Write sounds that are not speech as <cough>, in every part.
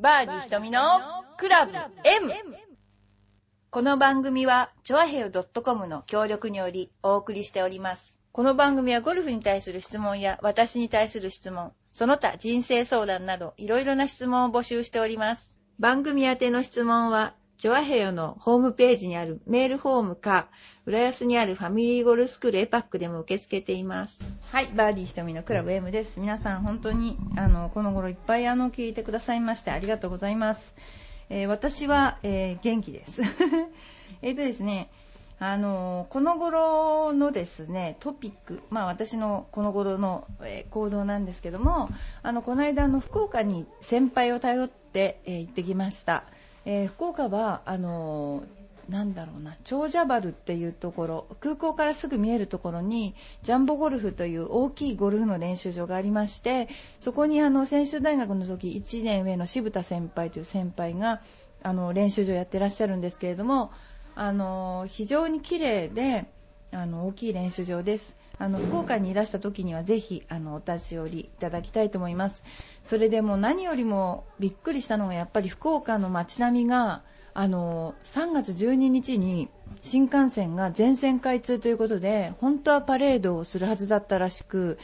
バーディー瞳のクラブ M! この番組は、チョアヘル .com の協力によりお送りしております。この番組はゴルフに対する質問や私に対する質問、その他人生相談などいろいろな質問を募集しております。番組宛ての質問は、チョアヘヨのホームページにあるメールフォームか、浦安にあるファミリーゴルフスクールエパックでも受け付けています。はい、バーディー瞳のクラブ M です。皆さん本当に、あの、この頃いっぱいあの、聞いてくださいましてありがとうございます。えー私は、えー元気です。<laughs> えっとですね、あのこの頃のですねトピック、まあ、私のこの頃の、えー行動なんですけどもあのこの間の福岡に先輩を頼って、えー行ってきました、えー福岡はあのなんだろうな長者原っていうところ空港からすぐ見えるところにジャンボゴルフという大きいゴルフの練習場がありましてそこにあの専修大学の時1年上の渋田先輩という先輩があの練習場やってらっしゃるんですけれどもあの非常に綺麗であの大きい練習場です。あの福岡にいらした時にはぜひあのお立ち寄りいただきたいと思います。それでも何よりもびっくりしたのがやっぱり福岡の街並みがあの3月12日に新幹線が全線開通ということで本当はパレードをするはずだったらしく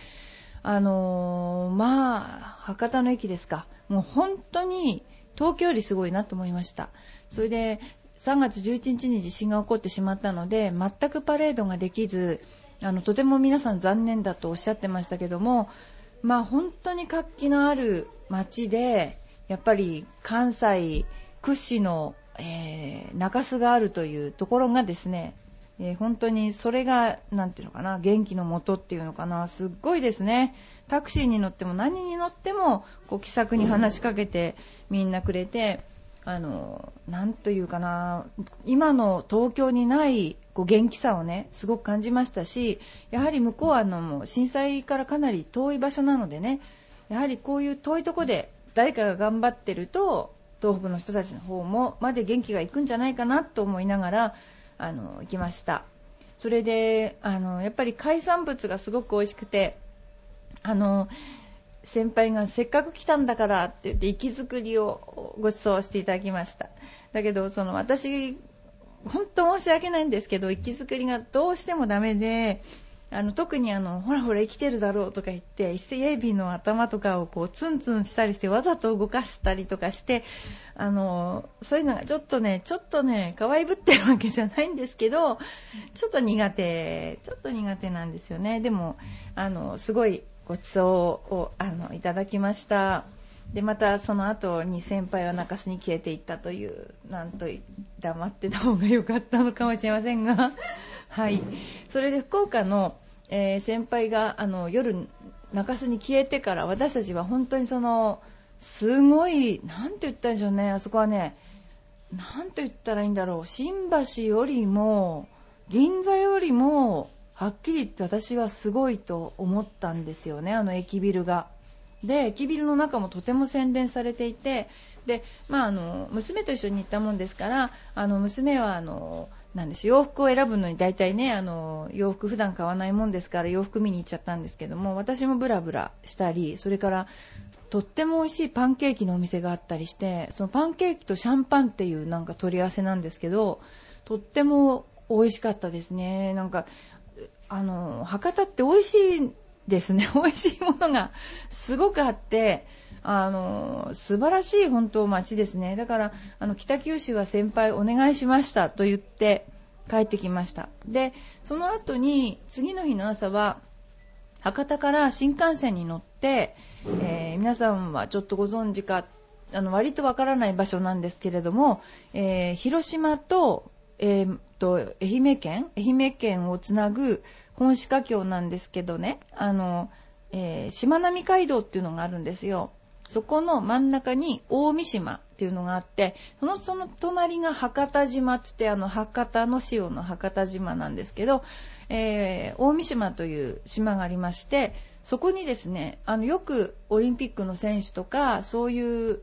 あのまあ博多の駅ですか。もう本当に東京よりすごいなと思いました。それで3月11日に地震が起こってしまったので全くパレードができずあのとても皆さん残念だとおっしゃってましたけども、まあ、本当に活気のある街でやっぱり関西屈指の、えー中洲があるというところがですね、えー本当にそれがなんていうのかな元気のもとっていうのかなすっごいですねタクシーに乗っても何に乗ってもこう気さくに話しかけてみんなくれて。あのなんというかな今の東京にないこう元気さをねすごく感じましたしやはり向こうはあのもう震災からかなり遠い場所なのでねやはりこういう遠いところで誰かが頑張ってると東北の人たちの方もまで元気がいくんじゃないかなと思いながらあの行きました。それであのやっぱり海産物がすごく美味しくてあの先輩がせっかく来たんだからって言って息作りをご馳走していただきました。だけどその私本当申し訳ないんですけど息作りがどうしてもダメであの特にあのほらほら生きてるだろうとか言って伊勢エビの頭とかをこうツンツンしたりしてわざと動かしたりとかしてあのそういうのがちょっとねちょっとね可愛ぶってるわけじゃないんですけどちょっと苦手ちょっと苦手なんですよね。でもあのすごいご馳走をあのいただきました。でまたその後に先輩は中洲に消えていったというなんと黙ってた方が良かったのかもしれませんが。<laughs> はい。それで福岡の、えー先輩があの夜中洲に消えてから私たちは本当にそのすごいなんて言ったんでしょうね。あそこはねなんて言ったらいいんだろう。新橋よりも銀座よりもはっきり言って私はすごいと思ったんですよねあの駅ビルが。で駅ビルの中もとても洗練されていてで、まあ、あの娘と一緒に行ったもんですからあの娘はあのなんでしょう洋服を選ぶのに大体ねあの洋服普段買わないもんですから洋服見に行っちゃったんですけども私もブラブラしたりそれからとっても美味しいパンケーキのお店があったりしてそのパンケーキとシャンパンっていうなんか取り合わせなんですけどとっても美味しかったですねなんかあの博多って美味しいですね。<laughs> 美味しいものがすごくあってあの素晴らしい本当街ですね。だからあの北九州は先輩お願いしましたと言って帰ってきました。でその後に次の日の朝は博多から新幹線に乗って、えー皆さんはちょっとご存知かあの割とわからない場所なんですけれども、えー広島と,、えーと愛媛県愛媛県をつなぐ本鹿橋なんですけどねあの、えーしまなみ海道っていうのがあるんですよそこの真ん中に大三島っていうのがあってそのその隣が博多島って言ってあの博多の塩の博多島なんですけど、えー大三島という島がありましてそこにですねあのよくオリンピックの選手とかそういう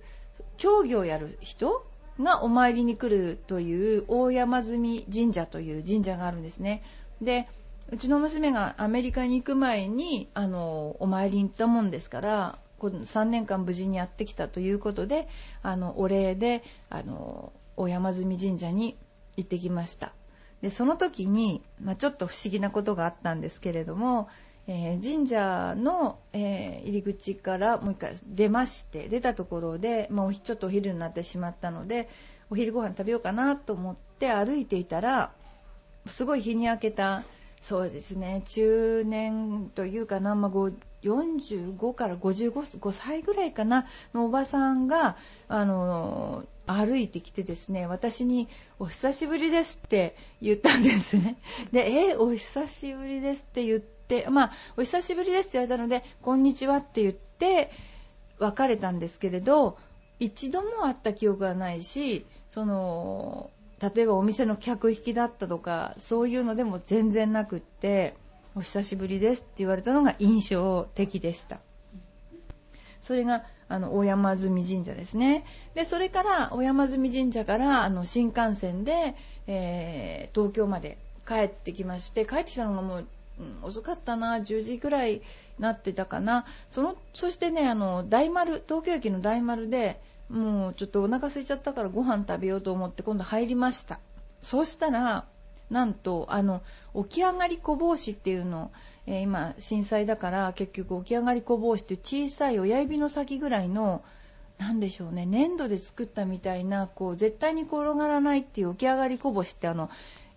競技をやる人がお参りに来るという大山積神社という神社があるんですね。でうちの娘がアメリカに行く前にあのお参りに行ったもんですからこの3年間無事にやってきたということであのお礼であの大山積神社に行ってきました。でその時に、まあ、ちょっと不思議なことがあったんですけれども、えー、神社の、えー、入り口からもう一回出まして出たところで、まあ、ちょっとお昼になってしまったのでお昼ご飯食べようかなと思って歩いていたらすごい日に焼けたそうですね。中年というかな、まあ、45から55歳ぐらいかなのおばさんがあの歩いてきてですね私に「お久しぶりです」って言ったんですね。で「えお久しぶりです」って言ってまあお久しぶりですって言われたので「こんにちは」って言って別れたんですけれど一度も会った記憶がないしその例えばお店の客引きだったとかそういうのでも全然なくってお久しぶりですって言われたのが印象的でした。それがあの大山積神社ですね。でそれから大山積神社からあの新幹線で、えー、東京まで帰ってきまして帰ってきたのがもう、うん、遅かったな10時くらいなってたかな。そのそしてねあの大丸東京駅の大丸でもうちょっとお腹空いちゃったからご飯食べようと思って今度入りました。そうしたらなんとあの起き上がり小帽子っていうのえー、今震災だから結局起き上がり小帽子っていう小さい親指の先ぐらいの何でしょうね粘土で作ったみたいなこう絶対に転がらないっていう起き上がりこぼしってあの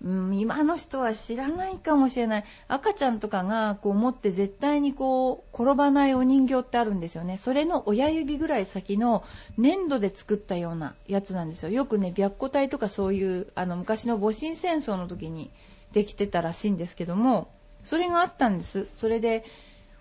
うん、今の人は知らないかもしれない。赤ちゃんとかがこう持って絶対にこう転ばないお人形ってあるんですよね。それの親指ぐらい先の粘土で作ったようなやつなんですよ。よくね白虎隊とかそういうあの昔の戊辰戦争の時にできてたらしいんですけどもそれがあったんです。それで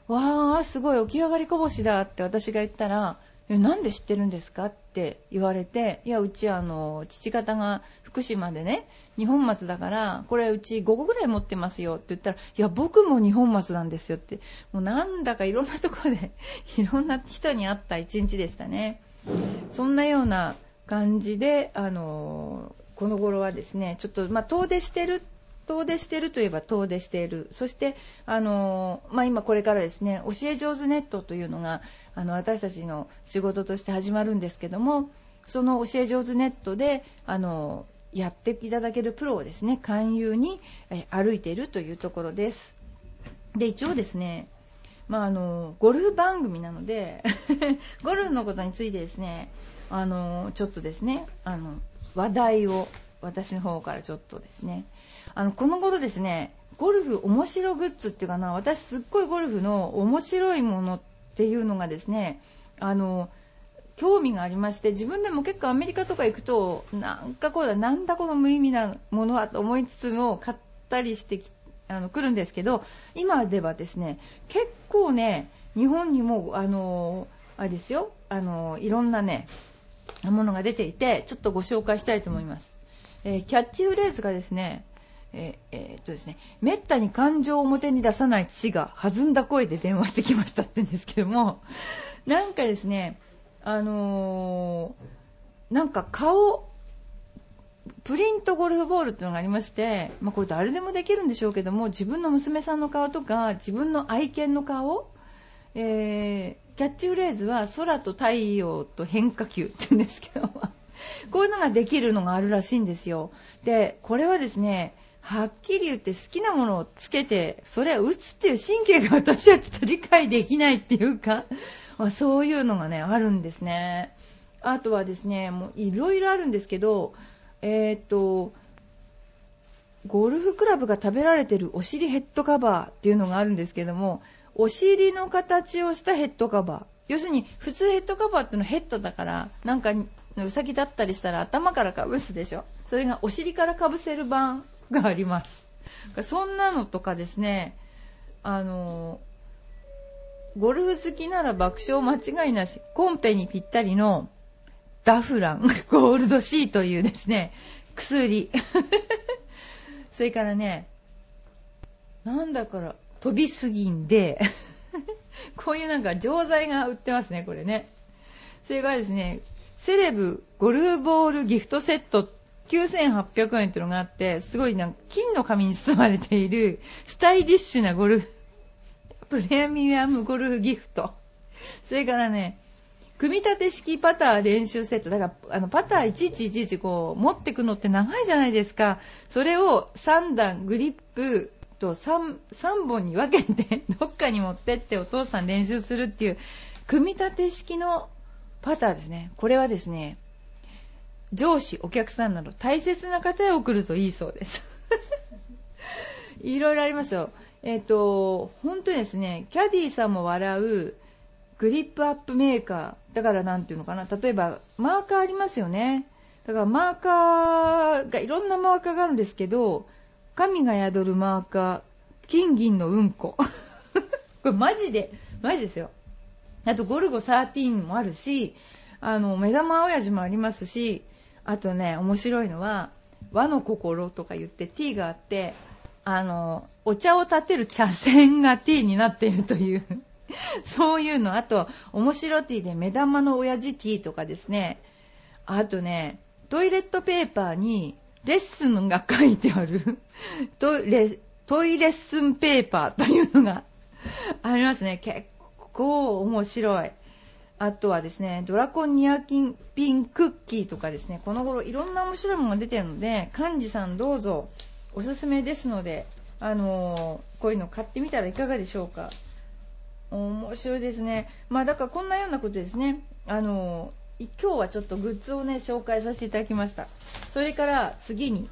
わーすごい起き上がりこぼしだって私が言ったらなんで知ってるんですかって言われていやうちあの父方が福島でね二本松だからこれうち5個ぐらい持ってますよって言ったらいや僕も二本松なんですよって。もうなんだかいろんなところで <laughs> いろんな人に会った一日でしたね。そんなような感じであのこの頃はですねちょっと、まあ、遠出してる遠出しているといえば遠出している。そしてあの、まあ、今これからですね教え上手ネットというのがあの私たちの仕事として始まるんですけどもその教え上手ネットであのやっていただけるプロをですね勧誘にえ歩いているというところです。で一応ですねまあ、あのゴルフ番組なので <laughs> ゴルフのことについてですねあのちょっとですねあの話題を私の方からちょっとですねあのこの頃ですねゴルフ面白グッズっていうかな私すっごいゴルフの面白いものっていうのがですねあの興味がありまして自分でも結構アメリカとか行くとなんかこうだなんだこの無意味なものはと思いつつも買ったりしてきあの来るんですけど今ではですね結構ね日本にもあのあれですよあのいろんなねものが出ていてちょっとご紹介したいと思います、えー、キャッチフレーズがですねえー、えー、っとですね、めったに感情を表に出さない父が弾んだ声で電話してきましたって言うんですけども、なんかですね、あのー、なんか顔、プリントゴルフボールっていうのがありまして、まあ、これ誰でもできるんでしょうけども、自分の娘さんの顔とか、自分の愛犬の顔、えー、キャッチフレーズは空と太陽と変化球って言うんですけど、<laughs> こういうのができるのがあるらしいんですよ。で、これはですね、はっきり言って好きなものをつけて、それは打つっていう神経が私はちょっと理解できないっていうか、あ、そういうのがね、あるんですね。あとはですね、もういろいろあるんですけど、えー、っと、ゴルフクラブが食べられてるお尻ヘッドカバーっていうのがあるんですけども、お尻の形をしたヘッドカバー。要するに、普通ヘッドカバーっていうのはヘッドだから、なんか、うさぎだったりしたら頭からかぶすでしょ。それがお尻からかぶせる版があります。そんなのとかですね、あの、ゴルフ好きなら爆笑間違いなし、コンペにぴったりのダフラン、<laughs> ゴールドシーというですね、薬。<laughs> それからね、なんだから、飛びすぎんで、<laughs> こういうなんか錠剤が売ってますね、これね。それからですね、セレブゴルフボールギフトセット9800円っていうのがあって、すごいなんか金の紙に包まれているスタイリッシュなゴルフ、プレミアムゴルフギフト。それからね、組み立て式パター練習セット。だから、あの、パターいちいちいちいちこう、持ってくのって長いじゃないですか。それを3段、グリップと 3, 3本に分けて、<laughs> どっかに持ってってお父さん練習するっていう、組み立て式のパターですね。これはですね、上司、お客さんなど大切な方へ送るといいそうです。<laughs> いろいろありますよ。えっ、ー、と、本当にですね、キャディーさんも笑うグリップアップメーカー。だからなんていうのかな。例えば、マーカーありますよね。だからマーカーが、いろんなマーカーがあるんですけど、神が宿るマーカー、金銀のうんこ。<laughs> これマジで、マジですよ。あと、ゴルゴ13もあるし、あの、目玉親父もありますし、あとね、面白いのは、和の心とか言って T があって、あの、お茶を立てる茶筅が T になっているという <laughs> そういうの。あと、面白 T で目玉の親父 T とかですね。あとね、トイレットペーパーにレッスンが書いてあるトイレ、トイレッスンペーパーというのが <laughs> ありますね。結構面白い。あとはですね、ドラコンニアキンピンクッキーとかですね、この頃いろんな面白いものが出てるので、幹事さんどうぞおすすめですので、あの、こういうの買ってみたらいかがでしょうか。面白いですね。まあだからこんなようなことですね。あの、今日はちょっとグッズをね、紹介させていただきました。それから次に、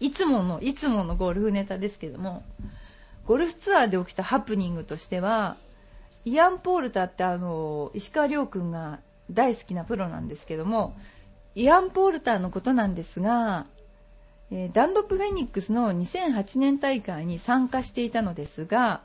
いつもの、いつものゴルフネタですけども、ゴルフツアーで起きたハプニングとしては、イアン・ポールタってあの石川遼君が大好きなプロなんですけどもイアン・ポールターのことなんですが、え、ダンロップフェニックスの2008年大会に参加していたのですが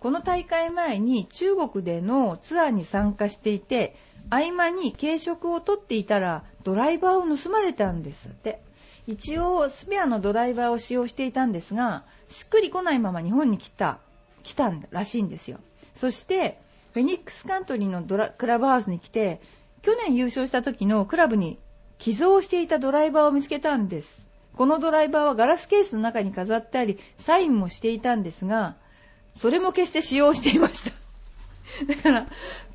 この大会前に中国でのツアーに参加していて合間に軽食を取っていたらドライバーを盗まれたんですって。一応スペアのドライバーを使用していたんですがしっくりこないまま日本に来た来たらしいんですよ。そしてフェニックスカントリーのドラクラブハウスに来て去年優勝した時のクラブに寄贈していたドライバーを見つけたんです。このドライバーはガラスケースの中に飾ってありサインもしていたんですがそれも決して使用していました <laughs> だから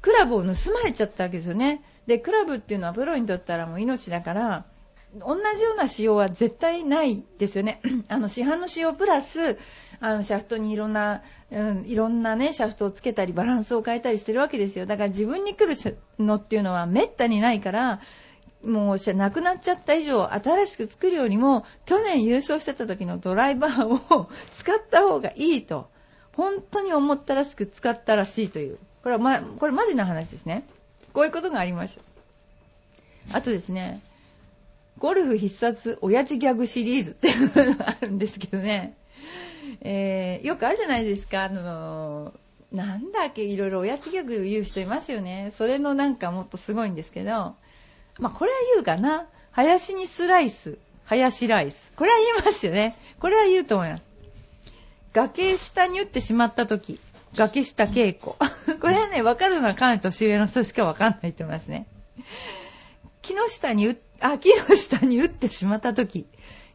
クラブを盗まれちゃったわけですよねでクラブっていうのはプロにとったらもう命だから同じような仕様は絶対ないですよね。<clears throat> あの市販の仕様プラスあのシャフトにいろんな、うん、いろんなねシャフトをつけたりバランスを変えたりしてるわけですよ。だから自分に来るのっていうのはめったにないから。もうなくなっちゃった以上新しく作るよりも去年優勝してた時のドライバーを使った方がいいと本当に思ったらしく使ったらしいという。これは、ま、これマジな話ですね。こういうことがありました。あとですねゴルフ必殺親父ギャグシリーズっていうのがあるんですけどね、えー、よくあるじゃないですか、あのー、なんだっけ、いろいろ親父ギャグ言う人いますよね。それのなんかもっとすごいんですけど、まあ、これは言うかな。林にスライス、林ライス。これは言いますよね。これは言うと思います。崖下に打ってしまった時、崖下稽古。<laughs> これはね、わかるのはかなり年上の人しかわかんないと思いますね。木下に打あ、木下に打ってしまった時、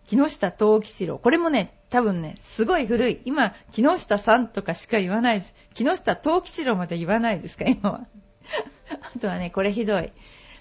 木下藤吉郎。これもね、多分ね、すごい古い。今、木下さんとかしか言わないです。木下藤吉郎まで言わないですか、今は。<laughs> あとはね、これひどい。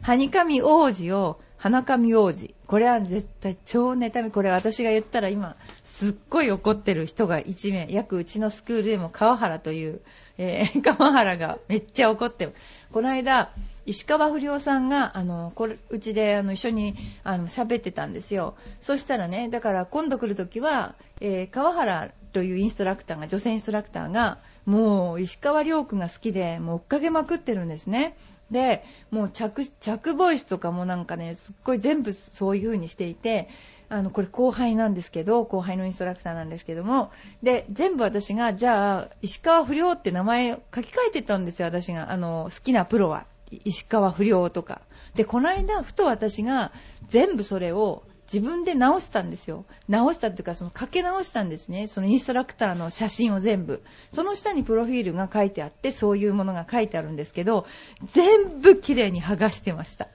はにかみ王子を、花神王子。これは絶対超妬み。これ私が言ったら今、すっごい怒ってる人が1名。約うちのスクールでも川原という、えー、<laughs> 川原がめっちゃ怒ってる。この間、石川不良さんがあのこれうちであの一緒にあの喋ってたんですよそしたらねだから今度来るときは、えー、川原というインストラクターが女性インストラクターがもう石川遼君が好きでもう追っかけまくってるんですねでもう着着ボイスとかもなんかねすっごい全部そういう風にしていてあのこれ後輩なんですけど後輩のインストラクターなんですけどもで全部私がじゃあ石川不良って名前書き換えてたんですよ私があの好きなプロは石川不良とか。で、この間、ふと私が全部それを自分で直したんですよ。直したっていうか、そのかけ直したんですね。そのインストラクターの写真を全部。その下にプロフィールが書いてあって、そういうものが書いてあるんですけど、全部綺麗に剥がしてました。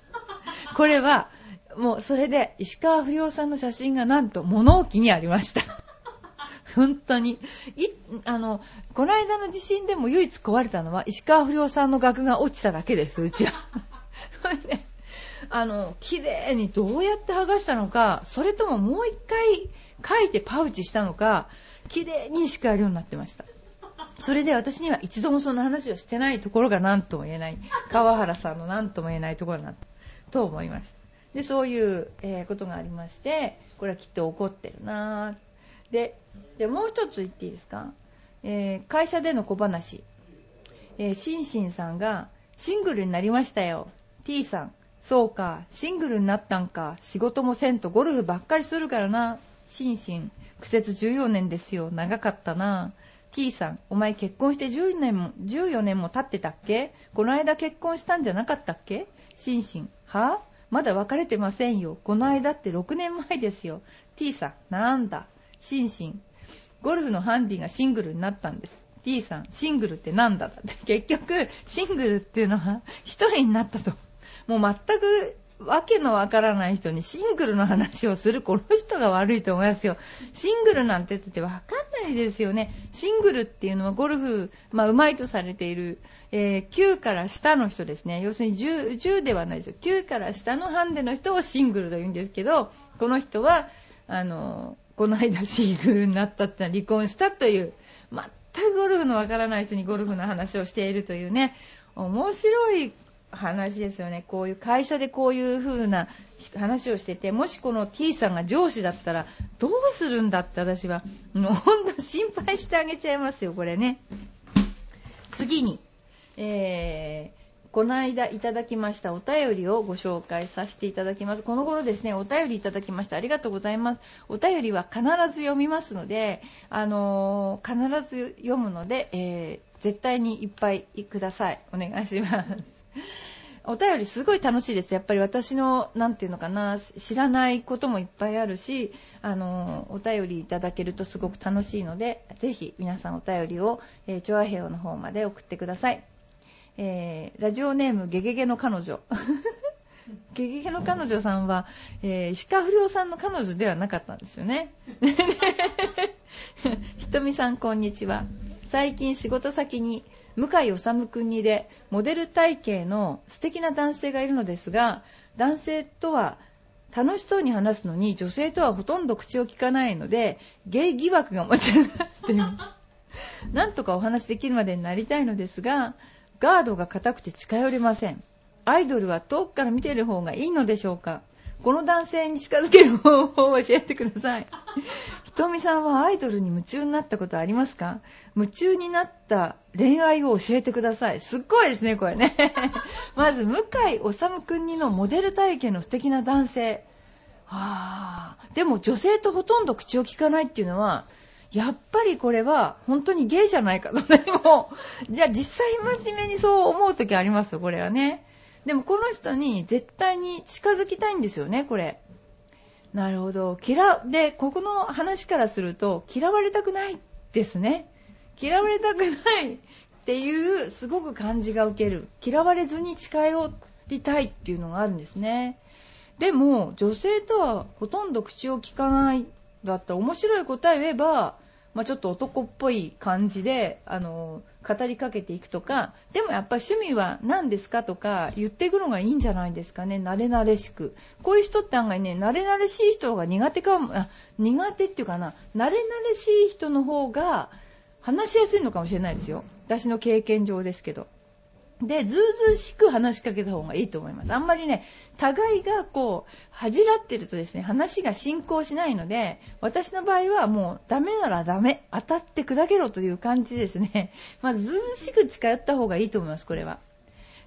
これは、もうそれで石川不良さんの写真がなんと物置にありました。本当に。い、あの、この間の地震でも唯一壊れたのは、石川不良さんの額が落ちただけです、うちは。それで、あの、綺麗にどうやって剥がしたのか、それとももう一回書いてパウチしたのか、綺麗に叱るようになってました。それで私には一度もその話をしてないところが何とも言えない。川原さんの何とも言えないところだなと思いました。で、そういう、えー、ことがありまして、これはきっと怒ってるなで、で、もう一つ言っていいですか、えー、会社での小話。えー、シンシンさんが、シングルになりましたよ。T さん、そうか、シングルになったんか。仕事もせんとゴルフばっかりするからな。シンシン、苦節14年ですよ。長かったな。T さん、お前結婚して10年も、14年も経ってたっけ？この間結婚したんじゃなかったっけ？シンシン、は？まだ別れてませんよ。この間って6年前ですよ。T さん、なんだ？シンシン、ゴルフのハンディがシングルになったんです。T さん、シングルってなんだ？って。結局、シングルっていうのは1人になったと。もう全くわけのわからない人にシングルの話をするこの人が悪いと思いますよ。シングルなんて言っててわかんないですよね。シングルっていうのはゴルフ、まあ、うまいとされている、えー、9から下の人ですね。要するに 10, 10ではないですよ。9から下のハンデの人をシングルと言うんですけど、この人は、あの、この間シングルになったって離婚したという、全くゴルフのわからない人にゴルフの話をしているというね、面白い話ですよね。こういう会社でこういう風な話をしてて、もしこの T さんが上司だったらどうするんだって私は、もう本当心配してあげちゃいますよ、これね。次に、えー、この間いただきましたお便りをご紹介させていただきます。この頃ですね、お便りいただきましてありがとうございます。お便りは必ず読みますので、あのー、必ず読むので、えー、絶対にいっぱいください。お願いします。<laughs> お便りすごい楽しいです。やっぱり私の、なんていうのかな、知らないこともいっぱいあるし、あの、お便りいただけるとすごく楽しいので、ぜひ皆さんお便りを、えー、チョアヘオの方まで送ってください。えー、ラジオネームゲゲゲの彼女。<laughs> ゲゲゲの彼女さんは、えー、石川不良さんの彼女ではなかったんですよね。<laughs> ひとみさん、こんにちは。最近仕事先に向井治君にでモデル体型の素敵な男性がいるのですが男性とは楽しそうに話すのに女性とはほとんど口を聞かないのでゲイ疑惑が持ち上がっている。<laughs> なんとかお話できるまでになりたいのですがガードが硬くて近寄れません。アイドルは遠くから見ている方がいいのでしょうかこの男性に近づける方法を教えてください。<laughs> ひとみさんはアイドルに夢中になったことありますか？夢中になった恋愛を教えてください。すっごいですね、これね。<laughs> まず、向井治くんにのモデル体験の素敵な男性。はあ、でも女性とほとんど口を聞かないっていうのは、やっぱりこれは本当にゲイじゃないかと私も、じゃあ実際真面目にそう思う時あります？よ、これはね。でもこの人に絶対に近づきたいんですよね、これ。なるほど。嫌、で、ここの話からすると、嫌われたくないですね。嫌われたくないっていうすごく感じが受ける。嫌われずに近寄りたいっていうのがあるんですね。でも、女性とはほとんど口を聞かないだったら面白い答えを言えば、まあ、ちょっと男っぽい感じで、あの、語りかけていくとか、でもやっぱり趣味は何ですかとか言っていくのがいいんじゃないですかね、慣れ慣れしく。こういう人って案外ね、慣れ慣れしい人が苦手かも、あ苦手っていうかな、慣れ慣れしい人の方が話しやすいのかもしれないですよ。私の経験上ですけど。で、ずうずうしく話しかけた方がいいと思います。あんまりね、互いがこう、恥じらってるとですね、話が進行しないので、私の場合はもう、ダメならダメ、当たって砕けろという感じですね。<laughs> まあ、ずうずうしく近寄った方がいいと思います、これは。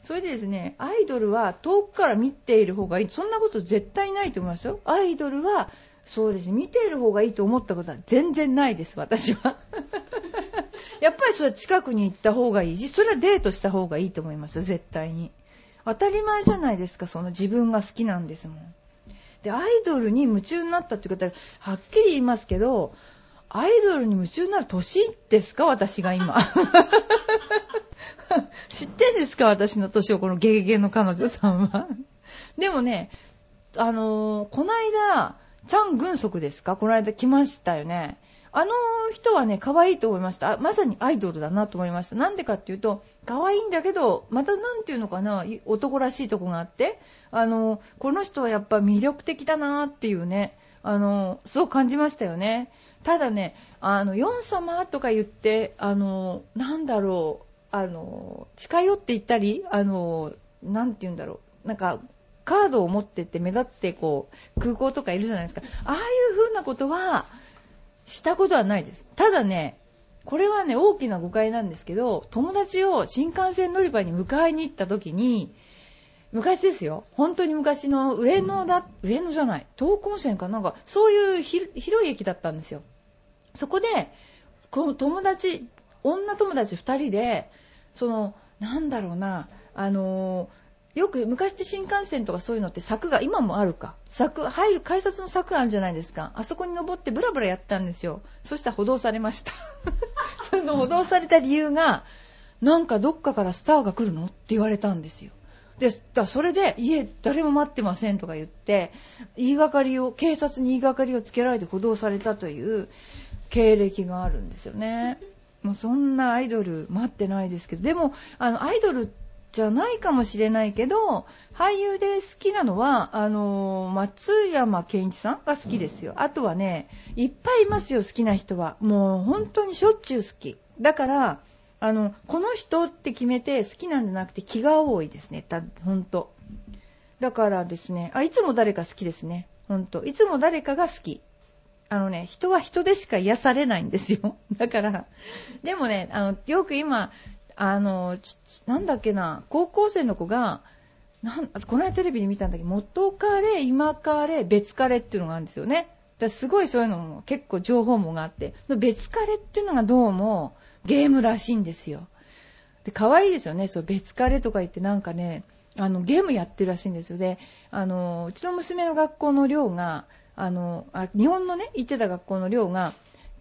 それでですね、アイドルは遠くから見ている方がいい。そんなこと絶対ないと思いますよ。アイドルは、そうです。見ている方がいいと思ったことは全然ないです、私は。<laughs> やっぱりそれ近くに行った方がいいし、それはデートした方がいいと思います絶対に。当たり前じゃないですか、その自分が好きなんですもん。で、アイドルに夢中になったっていう方は、はっきり言いますけど、アイドルに夢中になる年ですか？私が今。<laughs> 知ってんですか？私の年を、このゲゲゲの彼女さんは。でもね、あのー、この間、チャン・グンソクですか？この間来ましたよね。あの人はね、可愛いと思いました。まさにアイドルだなと思いました。なんでかっていうと、可愛いんだけど、またなんていうのかな、男らしいとこがあって、あの、この人はやっぱ魅力的だなっていうね、あの、そう感じましたよね。ただね、あの、ヨン様とか言って、あの、なんだろう、あの、近寄っていったり、あの、なんて言うんだろう、なんか、カードを持ってって目立ってこう空港とかいるじゃないですかああいう風なことはしたことはないです。ただね、これはね、大きな誤解なんですけど、友達を新幹線乗り場に迎えに行った時に、昔ですよ。本当に昔の上野だ、上野じゃない、東根線かなんか、そういう広い駅だったんですよ。そこで、この友達、女友達2人で、その、なんだろうな、あのーよく昔って新幹線とかそういうのって柵が今もあるか。柵入る改札の柵があるじゃないですか。あそこに登ってブラブラやったんですよ。そしたら補導されました。<laughs> その補導された理由がなんかどっかからスターが来るのって言われたんですよ。でだそれで家誰も待ってませんとか言って言いがかりを警察に言いがかりをつけられて補導されたという経歴があるんですよね。もうそんなアイドル待ってないですけどでもあのアイドルってじゃないかもしれないけど俳優で好きなのはあの松山ケンイチさんが好きですよ、あとはねいっぱいいますよ好きな人は。もう本当にしょっちゅう好き。だからあのこの人って決めて好きなんじゃなくて気が多いですね。だ本当。だからですねあいつも誰か好きですね。本当。いつも誰かが好き。あのね、人は人でしか癒されないんですよ。<laughs> だから、でもね、あの、よく今、あのなんだっけな高校生の子がなんこの間テレビで見たんだけど元彼今彼別彼っていうのがあるんですよね。だすごいそういうのも結構情報網があって。別彼っていうのがどうもゲームらしいんですよ。で可愛いですよね。そう別彼とか言ってなんかねあのゲームやってるらしいんですよ。であのうちの娘の学校の寮があのあ日本のね行ってた学校の寮が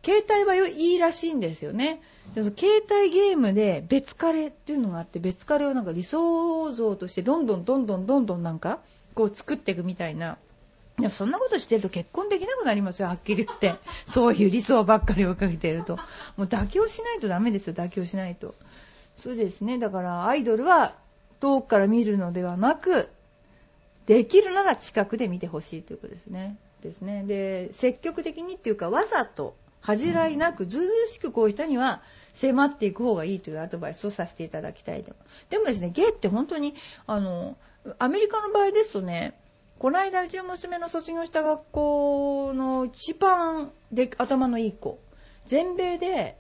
携帯はいいらしいんですよね。で携帯ゲームで別彼っていうのがあって別彼をなんか理想像としてどんどんどんどんどんどんなんかこう作っていくみたいな。いやそんなことしてると結婚できなくなりますよはっきり言って。<laughs> そういう理想ばっかり追いかけてると。もう妥協しないとダメですよ妥協しないと。そうですね。だからアイドルは遠くから見るのではなくできるなら近くで見てほしいということですね。ですね。で積極的にっていうかわざと恥じらいなくずうずうしくこういう人には迫っていく方がいいというアドバイスをさせていただきたいでもでもですねゲイって本当にあのアメリカの場合ですとねこの間うちの娘の卒業した学校の一番で頭のいい子全米で、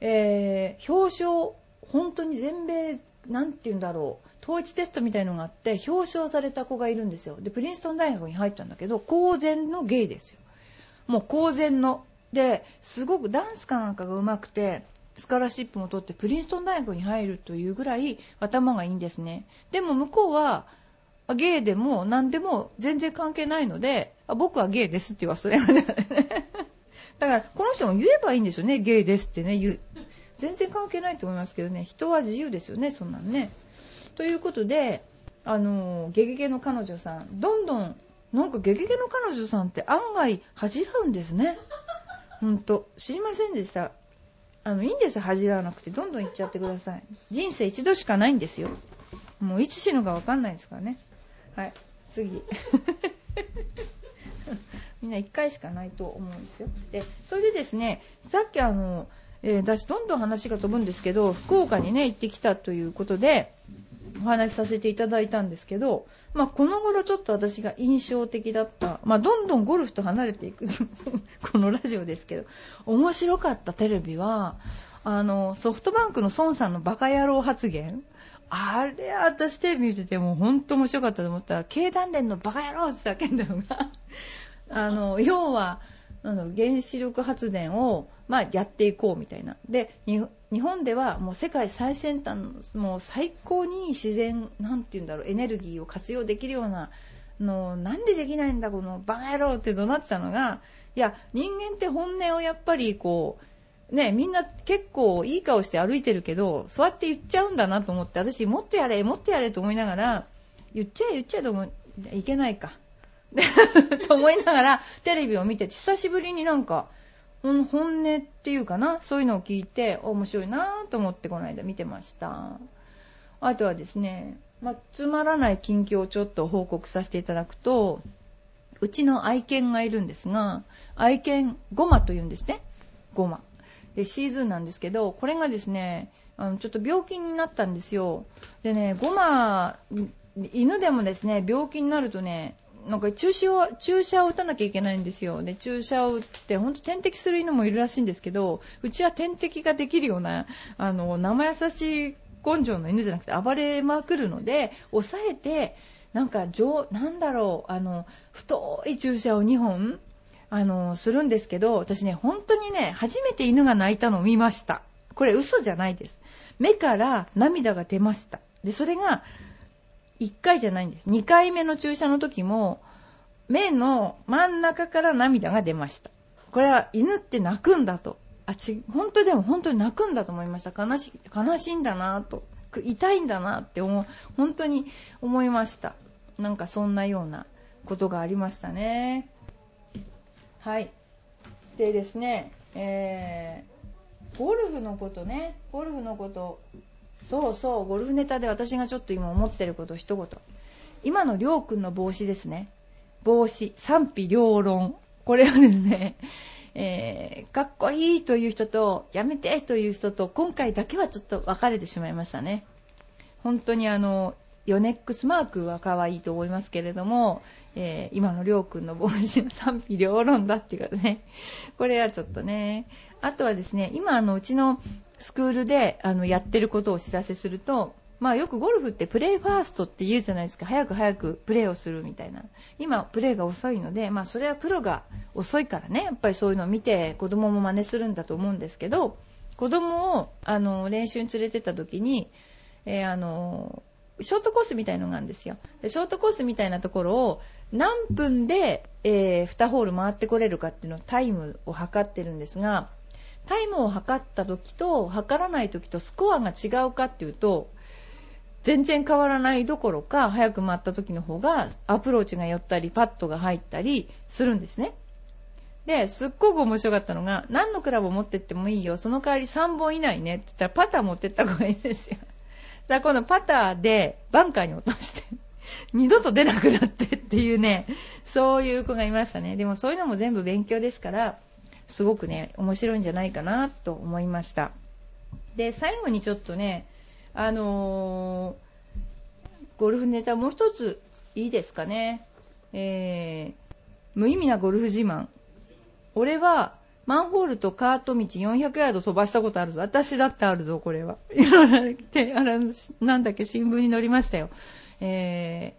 えー、表彰本当に全米なんて言うんだろう統一テストみたいのがあって表彰された子がいるんですよ。でプリンストン大学に入ったんだけど公然のゲイですよ。もう公然の。ですごくダンスかなんかが上手くてスカラシップも取ってプリンストン大学に入るというぐらい頭がいいんですね。でも向こうはゲイでも何でも全然関係ないので僕はゲイですって言わそれはね <laughs> だからこの人も言えばいいんですよね。ゲイですってね。言う。全然関係ないと思いますけどね。人は自由ですよね。そんなんね。ということであのゲゲゲの彼女さん。どんどんなんかゲゲゲの彼女さんって案外恥じらうんですね。本当知りませんでした。あのいいんですよ。恥じらなくて。どんどん行っちゃってください。人生一度しかないんですよ。もういつ死ぬか分かんないですからね。はい。次。<laughs> みんな1回しかないと思うんですよ。でそれでですねさっきあの、えー、私どんどん話が飛ぶんですけど福岡にね行ってきたということでお話しさせていただいたんですけど、まあ、この頃ちょっと私が印象的だった、まあ、どんどんゴルフと離れていく <laughs> このラジオですけど面白かったテレビはあのソフトバンクの孫さんのバカ野郎発言。あれ私テレビ見てても本当面白かったと思ったら経団連のバカ野郎って叫んだのがあの要はなんだろう原子力発電を、まあ、やっていこうみたいな。で日本ではもう世界最先端もう最高に自然なんて言うんだろうエネルギーを活用できるようなのなんでできないんだこのバカ野郎って怒鳴ってたのがいや人間って本音をやっぱりこうねみんな結構いい顔して歩いてるけどそうやって言っちゃうんだなと思って私もっとやれもっとやれと思いながら言っちゃえ言っちゃえと思いけないか。<laughs> と思いながらテレビを見てて久しぶりになんか本音っていうかな、そういうのを聞いて、面白いなと思ってこの間見てました。あとはですね、まあ、つまらない近況をちょっと報告させていただくと、うちの愛犬がいるんですが、愛犬、ゴマというんですね。ゴマ。で、シーズンなんですけど、これがですね、あの、ちょっと病気になったんですよ。でね、ゴマ、犬でもですね、病気になるとね、なんか注射を、注射を打たなきゃいけないんですよ。で、注射を打って、ほんと点滴する犬もいるらしいんですけど、うちは点滴ができるような、あの、生優しい根性の犬じゃなくて暴れまくるので、抑えて、なんか、なんだろう、あの、太い注射を2本、あの、するんですけど、私ね、本当にね、初めて犬が泣いたのを見ました。これ嘘じゃないです。目から涙が出ました。で、それが、1回じゃないんです。2回目の注射の時も、目の真ん中から涙が出ました。これは犬って泣くんだと。あ、ち、本当でも本当に泣くんだと思いました。悲し、悲しいんだなと。痛いんだなって思う、本当に思いました。なんかそんなようなことがありましたね。はい。でですね、えー、ゴルフのことね、ゴルフのこと、そうそう、ゴルフネタで私がちょっと今思ってること一言。今のりょうくんの帽子ですね。帽子、賛否両論。これはですね、えー、かっこいいという人と、やめてという人と、今回だけはちょっと分かれてしまいましたね。本当にあの、ヨネックスマークは可愛いと思いますけれども、えー、今のりょうくんの帽子の賛否両論だっていうかね、これはちょっとね。あとはですね、今あの、うちのスクールであのやってることをお知らせすると、まあよくゴルフってプレーファーストって言うじゃないですか。早く早くプレーをするみたいな。今プレーが遅いので、まあそれはプロが遅いからね、やっぱりそういうのを見て子供も真似するんだと思うんですけど、子供をあの練習に連れてった時に、えー、あの、ショートコースみたいのがあるんですよ。で、ショートコースみたいなところを何分で、えー、2ホール回ってこれるかっていうのをタイムを測ってるんですが、タイムを測った時と測らない時とスコアが違うかっていうと、全然変わらないどころか、早く回った時の方がアプローチが寄ったり、パットが入ったりするんですね。で、すっごく面白かったのが、何のクラブを持ってってもいいよ、その代わり3本以内ねって言ったら、パター持ってった方がいいですよ。だからこのパターでバンカーに落として、二度と出なくなってっていうね、そういう子がいましたね。でもそういうのも全部勉強ですから、すごくね、面白いんじゃないかなと思いました。で、最後にちょっとね、あのー、ゴルフネタもう一ついいですかね。えー、無意味なゴルフ自慢。俺は、マンホールとカート道400ヤード飛ばしたことあるぞ。私だってあるぞ、これは。<laughs> て、あら、なんだっけ、新聞に載りましたよ。え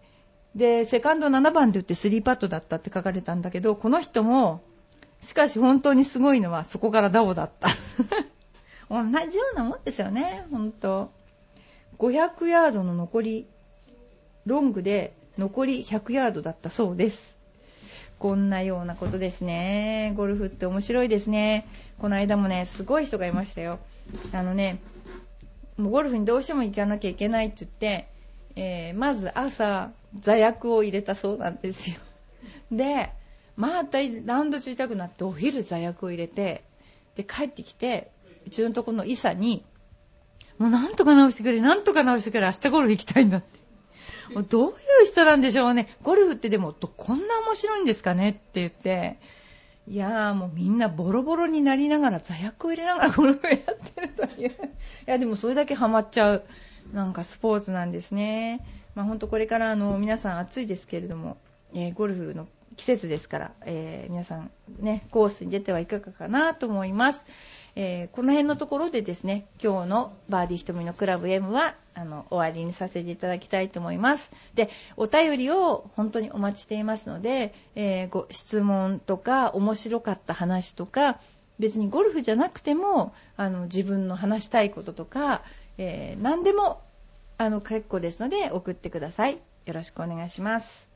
ー、で、セカンド7番で打って3パットだったって書かれたんだけど、この人も、しかし本当にすごいのはそこからダボだった。<laughs> 同じようなもんですよね、本当。500ヤードの残り、ロングで残り100ヤードだったそうです。こんなようなことですね。ゴルフって面白いですね。この間もね、すごい人がいましたよ。あのね、もうゴルフにどうしても行かなきゃいけないって言って、えー、まず朝、座薬を入れたそうなんですよ。で、またラウンド中痛くなってお昼座薬を入れて、で、帰ってきて、うちのとこのイサに、もうなんとか直してくれ、なんとか直してくれ、明日ゴルフ行きたいんだって。もうどういう人なんでしょうね。ゴルフってでも、こんな面白いんですかね？って言って、いやーもうみんなボロボロになりながら座薬を入れながら <laughs> ゴルフやってるという。いやでもそれだけハマっちゃう、なんかスポーツなんですね。まあほんとこれからあの皆さん暑いですけれども、えー、ゴルフの季節ですから、えー、皆さんね、コースに出てはいかがかなと思います。えー、この辺のところでですね、今日のバーディー瞳のクラブ M は、あの、終わりにさせていただきたいと思います。で、お便りを本当にお待ちしていますので、えー、ご質問とか、面白かった話とか、別にゴルフじゃなくても、あの、自分の話したいこととか、えー、何でも、あの、結構ですので、送ってください。よろしくお願いします。